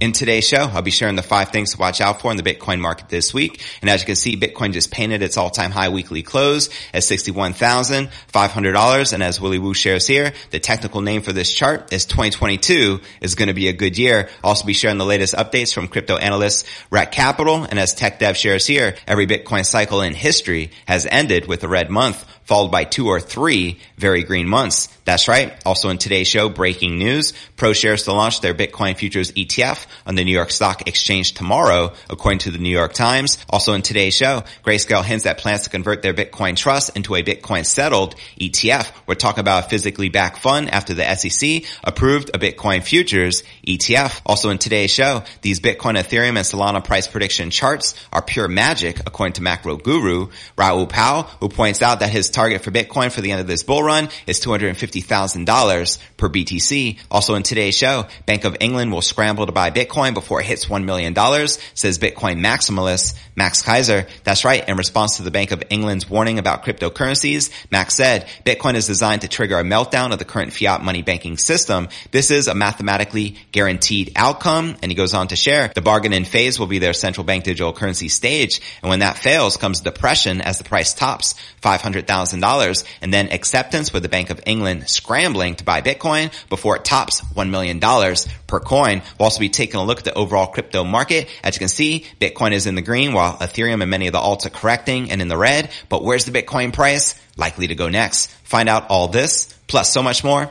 In today's show, I'll be sharing the five things to watch out for in the Bitcoin market this week. And as you can see, Bitcoin just painted its all-time high weekly close at $61,500. And as Willy Woo shares here, the technical name for this chart is 2022 is going to be a good year. I'll also be sharing the latest updates from crypto analyst Rekt Capital. And as Tech Dev shares here, every Bitcoin cycle in history has ended with a red month followed by two or three very green months. That's right. Also in today's show, breaking news. ProShares to launch their Bitcoin futures ETF on the New York Stock Exchange tomorrow, according to the New York Times. Also in today's show, Grayscale hints at plans to convert their Bitcoin trust into a Bitcoin settled ETF. We're talking about a physically backed fund after the SEC approved a Bitcoin futures ETF. Also in today's show, these Bitcoin, Ethereum, and Solana price prediction charts are pure magic, according to macro guru Raoul Pal, who points out that his target for Bitcoin for the end of this bull run is $250,000 per BTC. Also in today's show, Bank of England will scramble to buy Bitcoin before it hits $1 million, says Bitcoin maximalist Max Keiser. That's right. In response to the Bank of England's warning about cryptocurrencies, Max said, Bitcoin is designed to trigger a meltdown of the current fiat money banking system. This is a mathematically guaranteed outcome. And he goes on to share, the bargain in phase will be their central bank digital currency stage. And when that fails comes depression as the price tops 500,000 $1,000 and then acceptance with the Bank of England scrambling to buy Bitcoin before it tops $1 million per coin. We'll also be taking a look at the overall crypto market. As you can see, Bitcoin is in the green while Ethereum and many of the alts are correcting and in the red. But where's the Bitcoin price? Likely to go next. Find out all this plus so much more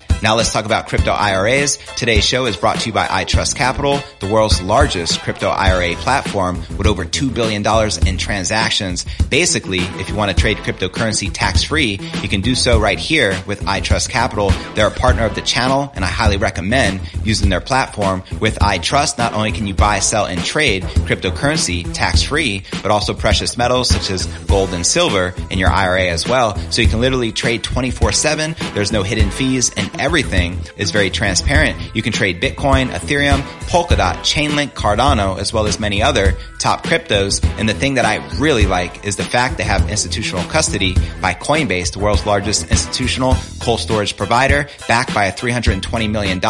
Now let's talk about crypto IRAs. Today's show is brought to you by iTrust Capital, the world's largest crypto IRA platform with over $2 billion in transactions. Basically, if you want to trade cryptocurrency tax free, you can do so right here with iTrust Capital. They're a partner of the channel and I highly recommend using their platform. With iTrust, not only can you buy, sell, and trade cryptocurrency tax free, but also precious metals such as gold and silver in your IRA as well. So you can literally trade 24 seven. There's no hidden fees and every everything is very transparent. You can trade Bitcoin, Ethereum, Polkadot, Chainlink, Cardano, as well as many other top cryptos. And the thing that I really like is the fact they have institutional custody by Coinbase, the world's largest institutional cold storage provider, backed by a $320 million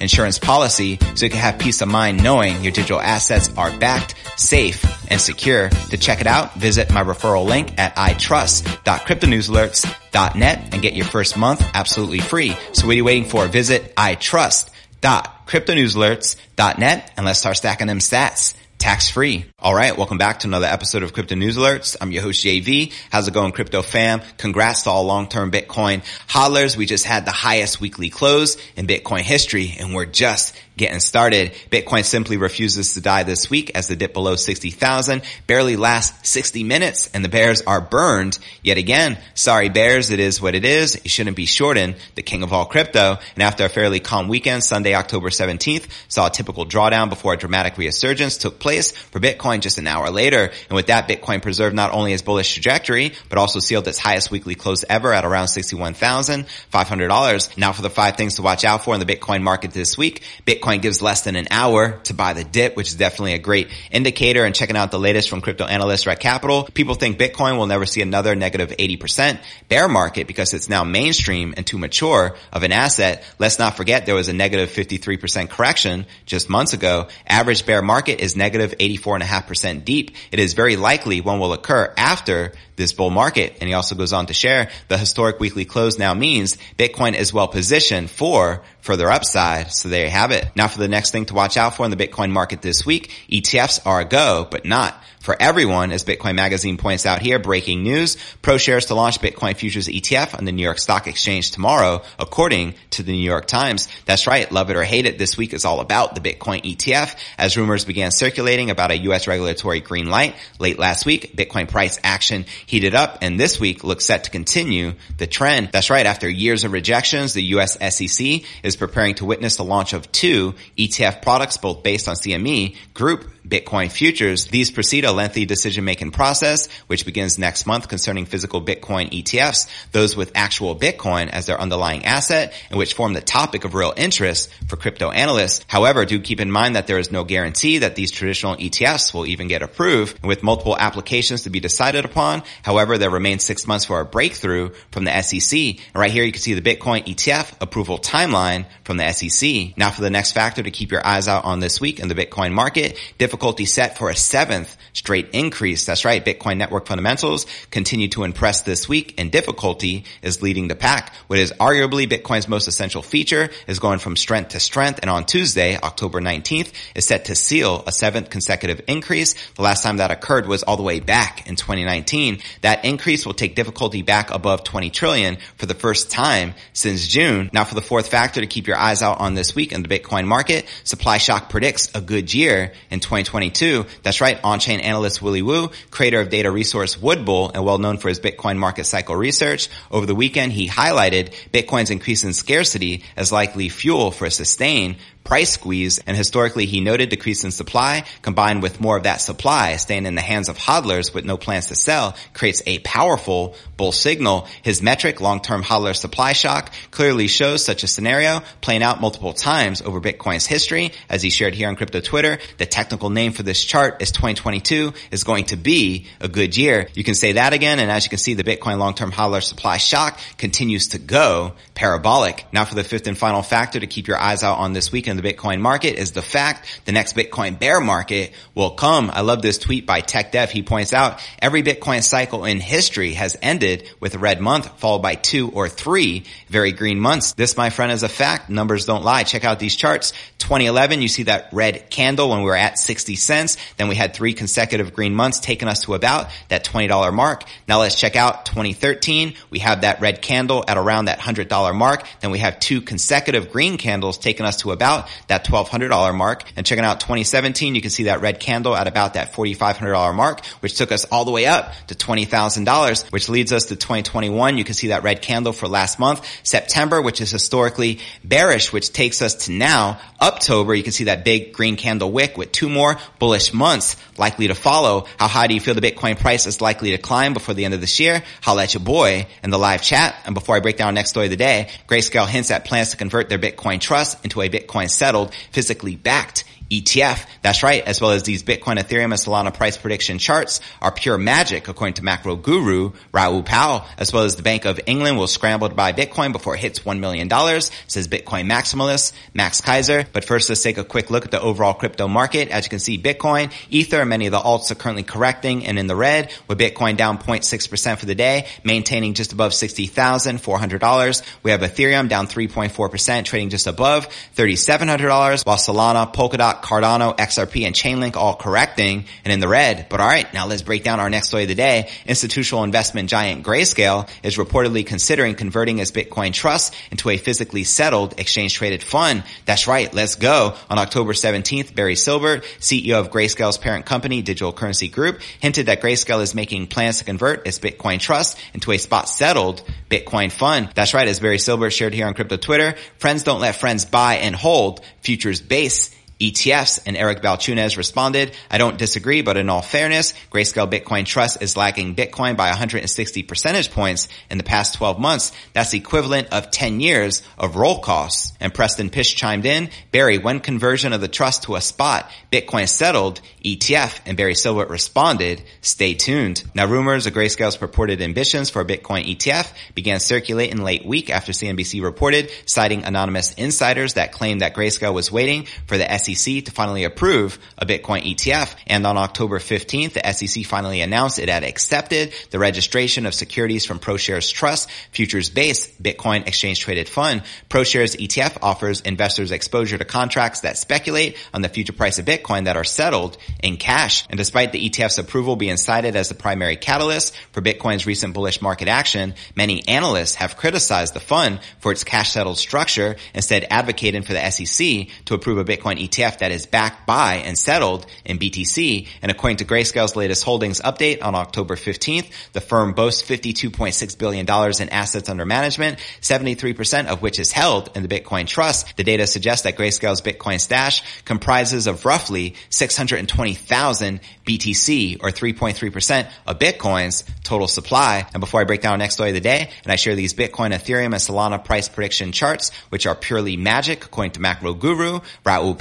insurance policy. So you can have peace of mind knowing your digital assets are backed, safe, and secure. To check it out, visit my referral link at itrust.cryptonewsalerts.com itrust.net and get your first month absolutely free. So what are you waiting for? Visit itrust.cryptonewsalerts.net and let's start stacking them sats tax free. All right. Welcome back to another episode of Crypto News Alerts. I'm your host JV. How's it going, crypto fam? Congrats to all long-term Bitcoin hodlers. We just had the highest weekly close in Bitcoin history and we're just getting started. Bitcoin simply refuses to die this week as the dip below 60,000 barely lasts 60 minutes and the bears are burned yet again. Sorry bears, it is what it is. You shouldn't be shorting the king of all crypto. And after a fairly calm weekend, Sunday, October 17th, saw a typical drawdown before a dramatic resurgence took place for Bitcoin just an hour later. And with that, Bitcoin preserved not only its bullish trajectory, but also sealed its highest weekly close ever at around $61,500. Now for the five things to watch out for in the Bitcoin market this week. Bitcoin Bitcoin gives less than an hour to buy the dip, which is definitely a great indicator. And checking out the latest from crypto analyst Rekt Capital, people think Bitcoin will never see another negative 80% bear market because it's now mainstream and too mature of an asset. Let's not forget there was a negative 53% correction just months ago. Average bear market is negative 84.5% deep. It is very likely one will occur after this bull market. And he also goes on to share the historic weekly close now means Bitcoin is well positioned for further upside. So there you have it. Now for the next thing to watch out for in the Bitcoin market this week, ETFs are a go, but not for everyone, as Bitcoin Magazine points out here, breaking news, ProShares to launch Bitcoin futures ETF on the New York Stock Exchange tomorrow, according to the New York Times. That's right. Love it or hate it. This week is all about the Bitcoin ETF as rumors began circulating about a U.S. regulatory green light late last week. Bitcoin price action heated up and this week looks set to continue the trend. That's right. After years of rejections, the U.S. SEC is preparing to witness the launch of two ETF products, both based on CME group Bitcoin futures. These precede a lengthy decision-making process, which begins next month concerning physical Bitcoin ETFs, those with actual Bitcoin as their underlying asset and which form the topic of real interest for crypto analysts. However, do keep in mind that there is no guarantee that these traditional ETFs will even get approved with multiple applications to be decided upon. However, there remains six months for a breakthrough from the SEC. And right here, you can see the Bitcoin ETF approval timeline from the SEC. Now for the next factor to keep your eyes out on this week in the Bitcoin market, difficulty set for a seventh straight increase. That's right. Bitcoin network fundamentals continue to impress this week and difficulty is leading the pack. What is arguably Bitcoin's most essential feature is going from strength to strength. And on Tuesday, October 19th is set to seal a seventh consecutive increase. The last time that occurred was all the way back in 2019. That increase will take difficulty back above 20 trillion for the first time since June. Now for the fourth factor to keep your eyes out on this week in the Bitcoin market, supply shock predicts a good year in 2022. That's right. On-chain analyst Willy Woo, creator of data resource Woobull and well known for his Bitcoin market cycle research. Over the weekend, he highlighted Bitcoin's increase in scarcity as likely fuel for a sustained price squeeze, and historically he noted decrease in supply combined with more of that supply staying in the hands of hodlers with no plans to sell creates a powerful bull signal. His metric, long-term hodler supply shock, clearly shows such a scenario playing out multiple times over Bitcoin's history. As he shared here on crypto Twitter, the technical name for this chart is 2022 is going to be a good year. You can say that again, and as you can see, the Bitcoin long-term hodler supply shock continues to go parabolic. Now for the fifth and final factor to keep your eyes out on this week in the Bitcoin market is the fact the next Bitcoin bear market will come. I love this tweet by TechDev. He points out every Bitcoin cycle in history has ended with a red month followed by two or three very green months. This, my friend, is a fact. Numbers don't lie. Check out these charts. 2011, you see that red candle when we were at 60 cents. Then we had three consecutive green months taking us to about that $20 mark. Now let's check out 2013. We have that red candle at around that $100 mark. Then we have two consecutive green candles taking us to about that $1,200 mark. And checking out 2017, you can see that red candle at about that $4,500 mark, which took us all the way up to $20,000, which leads us to 2021. You can see that red candle for last month, September, which is historically bearish, which takes us to now October. You can see that big green candle wick with two more bullish months likely to follow. How high do you feel the Bitcoin price is likely to climb before the end of this year? Holla at your boy in the live chat. And before I break down next story of the day, Grayscale hints at plans to convert their Bitcoin trust into a Bitcoin settled, physically backed ETF. That's right. As well as these Bitcoin, Ethereum, and Solana price prediction charts are pure magic, according to macro guru Raoul Pal, as well as the Bank of England will scramble to buy Bitcoin before it hits $1 million, says Bitcoin maximalist Max Keiser. But first, let's take a quick look at the overall crypto market. As you can see, Bitcoin, Ether, many of the alts are currently correcting and in the red, with Bitcoin down 0.6% for the day, maintaining just above $60,400. We have Ethereum down 3.4%, trading just above $3,700, while Solana, Polkadot, Cardano, XRP, and Chainlink all correcting and in the red. But all right, now let's break down our next story of the day. Institutional investment giant Grayscale is reportedly considering converting its Bitcoin trust into a physically settled exchange traded fund. That's right. Let's go. On October 17th, Barry Silbert, CEO of Grayscale's parent company, Digital Currency Group, hinted that Grayscale is making plans to convert its Bitcoin trust into a spot settled Bitcoin fund. That's right. As Barry Silbert shared here on crypto Twitter, friends don't let friends buy and hold futures base ETFs. And Eric Balchunas responded, I don't disagree, but in all fairness, Grayscale Bitcoin Trust is lagging Bitcoin by 160 percentage points in the past 12 months. That's equivalent of 10 years of roll costs. And Preston Pysh chimed in, Barry, when conversion of the trust to a spot, Bitcoin settled, ETF, and Barry Silbert responded, stay tuned. Now rumors of Grayscale's purported ambitions for Bitcoin ETF began circulating late week after CNBC reported, citing anonymous insiders that claimed that Grayscale was waiting for the SEC SEC to finally approve a Bitcoin ETF. And on October 15th, the SEC finally announced it had accepted the registration of securities from ProShares Trust, futures-based Bitcoin exchange-traded fund. ProShares ETF offers investors exposure to contracts that speculate on the future price of Bitcoin that are settled in cash. And despite the ETF's approval being cited as the primary catalyst for Bitcoin's recent bullish market action, many analysts have criticized the fund for its cash settled structure, instead advocating for the SEC to approve a Bitcoin ETF ETF that is backed by and settled in BTC. And according to Grayscale's latest holdings update on October 15th, the firm boasts $52.6 billion in assets under management, 73% of which is held in the Bitcoin Trust. The data suggests that Grayscale's Bitcoin stash comprises of roughly 620,000 BTC or 3.3% of Bitcoin's total supply. And before I break down our next story of the day and I share these Bitcoin, Ethereum, and Solana price prediction charts, which are purely magic according to macro guru Raoul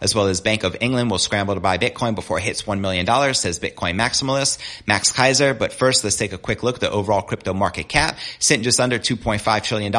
As well as Bank of England will scramble to buy Bitcoin before it hits $1 million, says Bitcoin maximalist Max Keiser. But first, let's take a quick look at the overall crypto market cap, sitting just under $2.5 trillion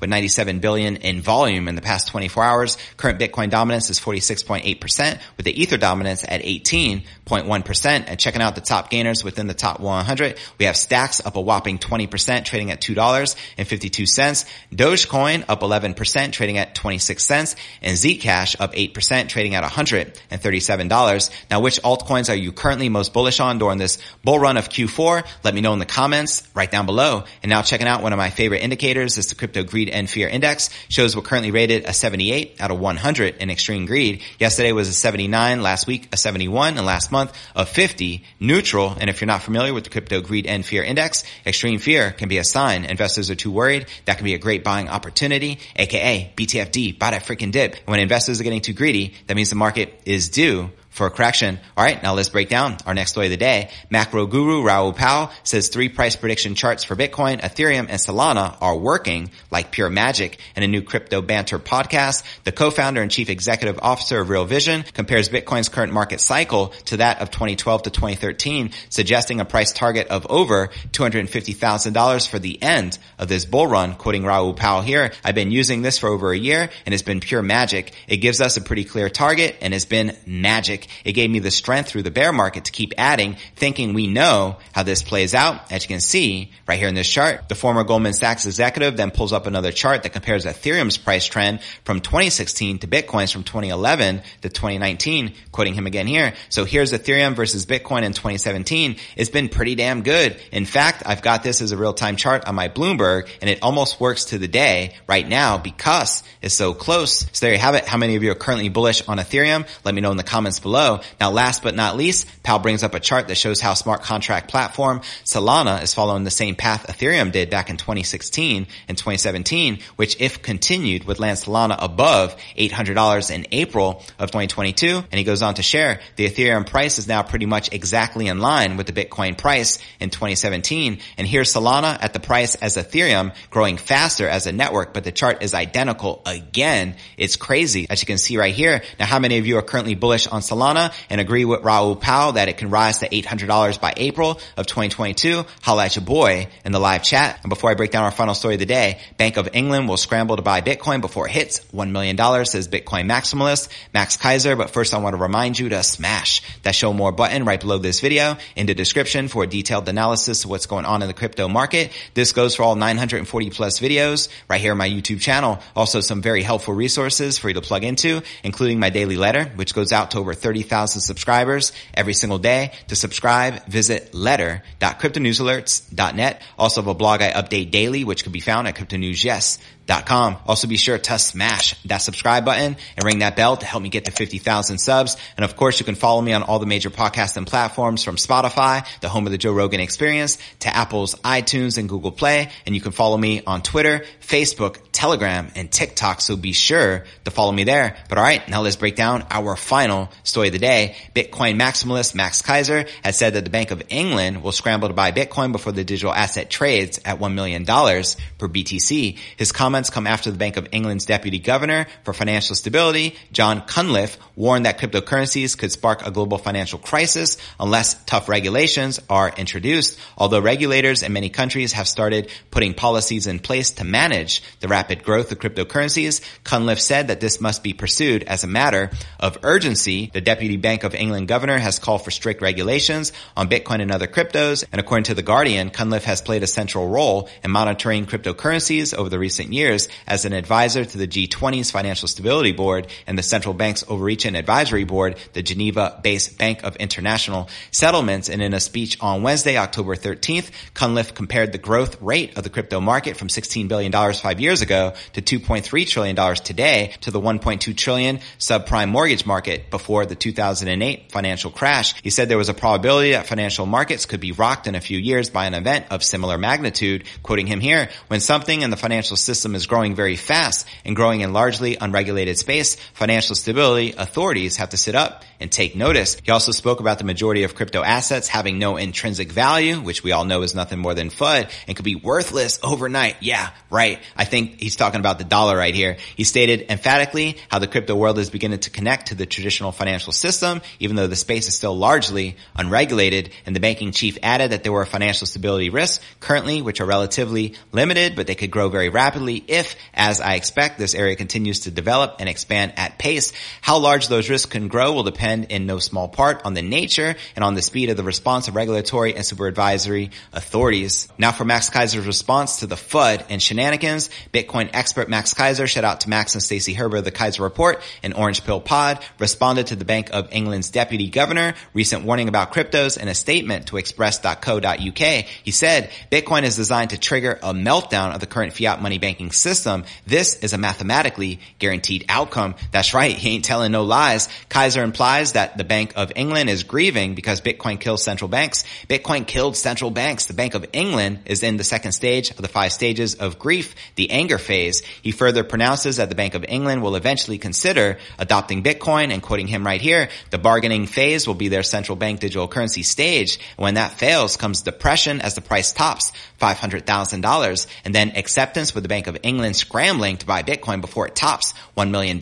with 97 billion in volume in the past 24 hours. Current Bitcoin dominance is 46.8% with the Ether dominance at 18.1%. And checking out the top gainers within the top 100, we have Stacks up a whopping 20%, trading at $2.52. Dogecoin up 11%, trading at 26 cents. And Zcash up 8%, trading at $137. Now, which altcoins are you currently most bullish on during this bull run of Q4? Let me know in the comments right down below. And now checking out one of my favorite indicators is the crypto greed and fear index. Shows we're currently rated a 78 out of 100 in extreme greed. Yesterday was a 79, last week a 71, and last month a 50 neutral. And if you're not familiar with the crypto greed and fear index, extreme fear can be a sign investors are too worried. That can be a great buying opportunity, aka BTFD, buy that freaking dip. And when investors are getting too greedy, that means the market is due for a correction. All right, now let's break down our next story of the day. Macro guru Raoul Pal says three price prediction charts for Bitcoin, Ethereum, and Solana are working like pure magic. In a new crypto banter podcast, the co-founder and chief executive officer of Real Vision compares Bitcoin's current market cycle to that of 2012 to 2013, suggesting a price target of over $250,000 for the end of this bull run. Quoting Raoul Pal here, I've been using this for over a year and it's been pure magic. It gives us a pretty clear target and it's been magic. It gave me the strength through the bear market to keep adding, thinking we know how this plays out. As you can see right here in this chart, the former Goldman Sachs executive then pulls up another chart that compares Ethereum's price trend from 2016 to Bitcoin's from 2011 to 2019, quoting him again here. So here's Ethereum versus Bitcoin in 2017. It's been pretty damn good. In fact, I've got this as a real-time chart on my Bloomberg and it almost works to the day right now because it's so close. So there you have it. How many of you are currently bullish on Ethereum? Let me know in the comments below below. Now, last but not least, Pal brings up a chart that shows how smart contract platform Solana is following the same path Ethereum did back in 2016 and 2017, which if continued would land Solana above $800 in April of 2022. And he goes on to share the Ethereum price is now pretty much exactly in line with the Bitcoin price in 2017. And here's Solana at the price as Ethereum growing faster as a network, but the chart is identical again. It's crazy. As you can see right here. Now, how many of you are currently bullish on Solana? Solana and agree with Raoul Pal that it can rise to $800 by April of 2022, holla at your boy in the live chat. And before I break down our final story of the day, Bank of England will scramble to buy Bitcoin before it hits $1 million, says Bitcoin maximalist Max Keiser. But first I want to remind you to smash that show more button right below this video in the description for a detailed analysis of what's going on in the crypto market. This goes for all 940 plus videos right here on my YouTube channel. Also some very helpful resources for you to plug into, including my daily letter, which goes out to over 30 30,000 subscribers every single day. To subscribe, visit letter.cryptonewsalerts.net. Also have a blog I update daily, which can be found at cryptonewsyes.com Com. Also be sure to smash that subscribe button and ring that bell to help me get to 50,000 subs. And of course, you can follow me on all the major podcasting platforms from Spotify, the home of the Joe Rogan experience, to Apple's iTunes and Google Play. And you can follow me on Twitter, Facebook, Telegram, and TikTok. So be sure to follow me there. But all right, now let's break down our final story of the day. Bitcoin maximalist Max Keiser has said that the Bank of England will scramble to buy Bitcoin before the digital asset trades at $1 million per BTC. His comment comments come after the Bank of England's Deputy Governor for Financial Stability, John Cunliffe, warned that cryptocurrencies could spark a global financial crisis unless tough regulations are introduced. Although regulators in many countries have started putting policies in place to manage the rapid growth of cryptocurrencies, Cunliffe said that this must be pursued as a matter of urgency. The Deputy Bank of England Governor has called for strict regulations on Bitcoin and other cryptos, and according to The Guardian, Cunliffe has played a central role in monitoring cryptocurrencies over the recent years years as an advisor to the G20's Financial Stability Board and the Central Bank's Overreaching Advisory Board, the Geneva-based Bank of International Settlements. And in a speech on Wednesday, October 13th, Cunliffe compared the growth rate of the crypto market from $16 billion five years ago to $2.3 trillion today to the 1.2 trillion subprime mortgage market before the 2008 financial crash. He said there was a probability that financial markets could be rocked in a few years by an event of similar magnitude. Quoting him here, when something in the financial system is growing very fast and growing in largely unregulated space, financial stability authorities have to sit up and take notice. He also spoke about the majority of crypto assets having no intrinsic value, which we all know is nothing more than FUD and could be worthless overnight. Yeah, right. I think he's talking about the dollar right here. He stated emphatically how the crypto world is beginning to connect to the traditional financial system, even though the space is still largely unregulated. And the banking chief added that there were financial stability risks currently, which are relatively limited, but they could grow very rapidly if, as I expect, this area continues to develop and expand at pace. How large those risks can grow will depend in no small part on the nature and on the speed of the response of regulatory and supervisory authorities. Now for Max Keiser's response to the FUD and shenanigans, Bitcoin expert Max Keiser, shout out to Max and Stacy Herbert, the Keiser Report and Orange Pill Pod, responded to the Bank of England's deputy governor, recent warning about cryptos in a statement to express.co.uk. He said, Bitcoin is designed to trigger a meltdown of the current fiat money banking system. This is a mathematically guaranteed outcome. That's right. He ain't telling no lies. Keiser that the Bank of England is grieving because Bitcoin kills central banks. Bitcoin killed central banks. The Bank of England is in the second stage of the five stages of grief, the anger phase. He further pronounces that the Bank of England will eventually consider adopting Bitcoin and quoting him right here, the bargaining phase will be their central bank digital currency stage. When that fails comes depression as the price tops $500,000 and then acceptance with the Bank of England scrambling to buy Bitcoin before it tops $1 million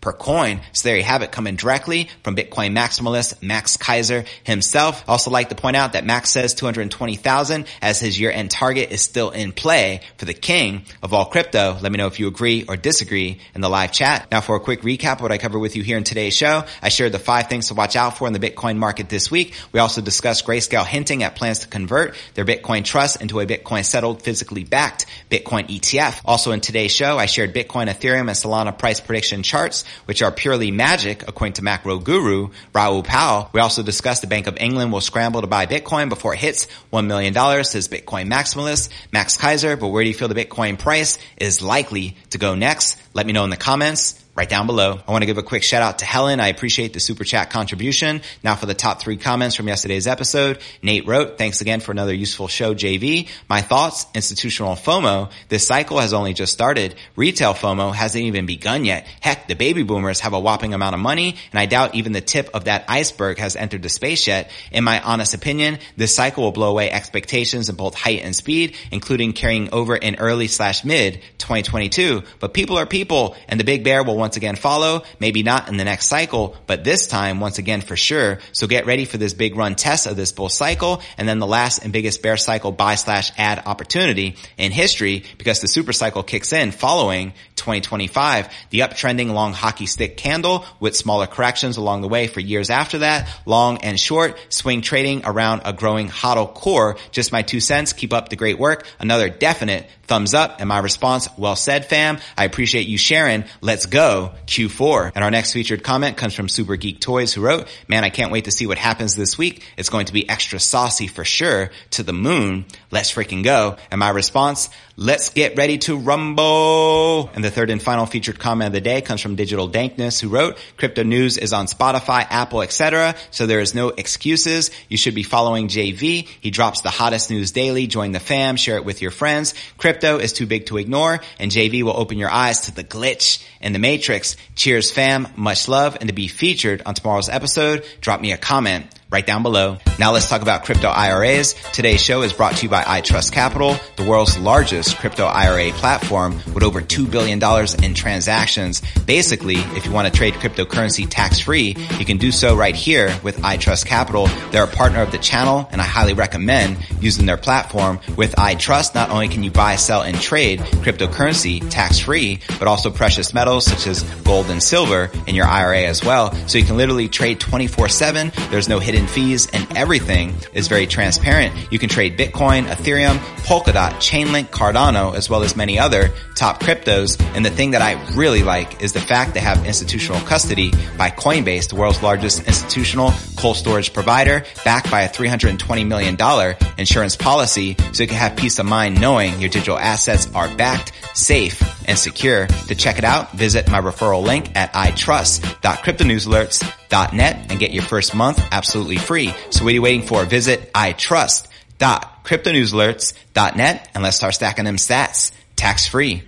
per coin. So there you have it coming directly from Bitcoin maximalist Max Keiser himself. Also like to point out that Max says 220,000 as his year end target is still in play for the king of all crypto. Let me know if you agree or disagree in the live chat. Now for a quick recap of what I covered with you here in today's show, I shared the five things to watch out for in the Bitcoin market this week. We also discussed Grayscale hinting at plans to convert their Bitcoin trust into a Bitcoin settled physically backed Bitcoin ETF. Also in today's show, I shared Bitcoin, Ethereum, and Solana price prediction charts, which are purely magic according to macro guru Raoul Pal. We also discussed the Bank of England will scramble to buy Bitcoin before it hits $1 million, says Bitcoin maximalist Max Keiser. But where do you feel the Bitcoin price is likely to go next? Let me know in the comments right down below. I want to give a quick shout out to Helen. I appreciate the super chat contribution. Now for the top three comments from yesterday's episode. Nate wrote, thanks again for another useful show, JV. My thoughts, institutional FOMO. This cycle has only just started. Retail FOMO hasn't even begun yet. Heck, the baby boomers have a whopping amount of money and I doubt even the tip of that iceberg has entered the space yet. In my honest opinion, this cycle will blow away expectations in both height and speed, including carrying over in early slash mid 2022. But people are people and the big bear will once again follow, maybe not in the next cycle, but this time once again for sure. So get ready for this big run test of this bull cycle and then the last and biggest bear cycle buy slash add opportunity in history because the super cycle kicks in following 2025. The uptrending long hockey stick candle with smaller corrections along the way for years after that, long and short, swing trading around a growing hodl core. Just my two cents. Keep up the great work. Another definite thumbs up. And my response, well said fam. I appreciate you sharing. Let's go Q4. And our next featured comment comes from Super Geek Toys who wrote, man, I can't wait to see what happens this week. It's going to be extra saucy for sure to the moon. Let's freaking go. And my response, let's get ready to rumble. And the third and final featured comment of the day comes from Digital Dankness who wrote, crypto news is on Spotify, Apple, etc. So there is no excuses. You should be following JV. He drops the hottest news daily. Join the fam, share it with your friends. Crypto is too big to ignore and JV will open your eyes to the glitch in the matrix. Cheers fam. Much love. And to be featured on tomorrow's episode, drop me a comment right down below. Now let's talk about crypto IRAs. Today's show is brought to you by iTrust Capital, the world's largest crypto IRA platform with over $2 billion in transactions. Basically, if you want to trade cryptocurrency tax free, you can do so right here with iTrust Capital. They're a partner of the channel and I highly recommend using their platform. With iTrust, not only can you buy, sell, and trade cryptocurrency tax free, but also precious metals such as gold and silver in your IRA as well. So you can literally trade 24 seven. There's no hidden hidden fees, and everything is very transparent. You can trade Bitcoin, Ethereum, Polkadot, Chainlink, Cardano, as well as many other top cryptos. And the thing that I really like is the fact they have institutional custody by Coinbase, the world's largest institutional cold storage provider, backed by a $320 million insurance policy so you can have peace of mind knowing your digital assets are backed, safe, and secure. To check it out, visit my referral link at itrust.cryptonewsalerts.net and get your first month absolutely free. So what are you waiting for? Visit itrust.cryptonewsalerts.net and let's start stacking them sats tax free.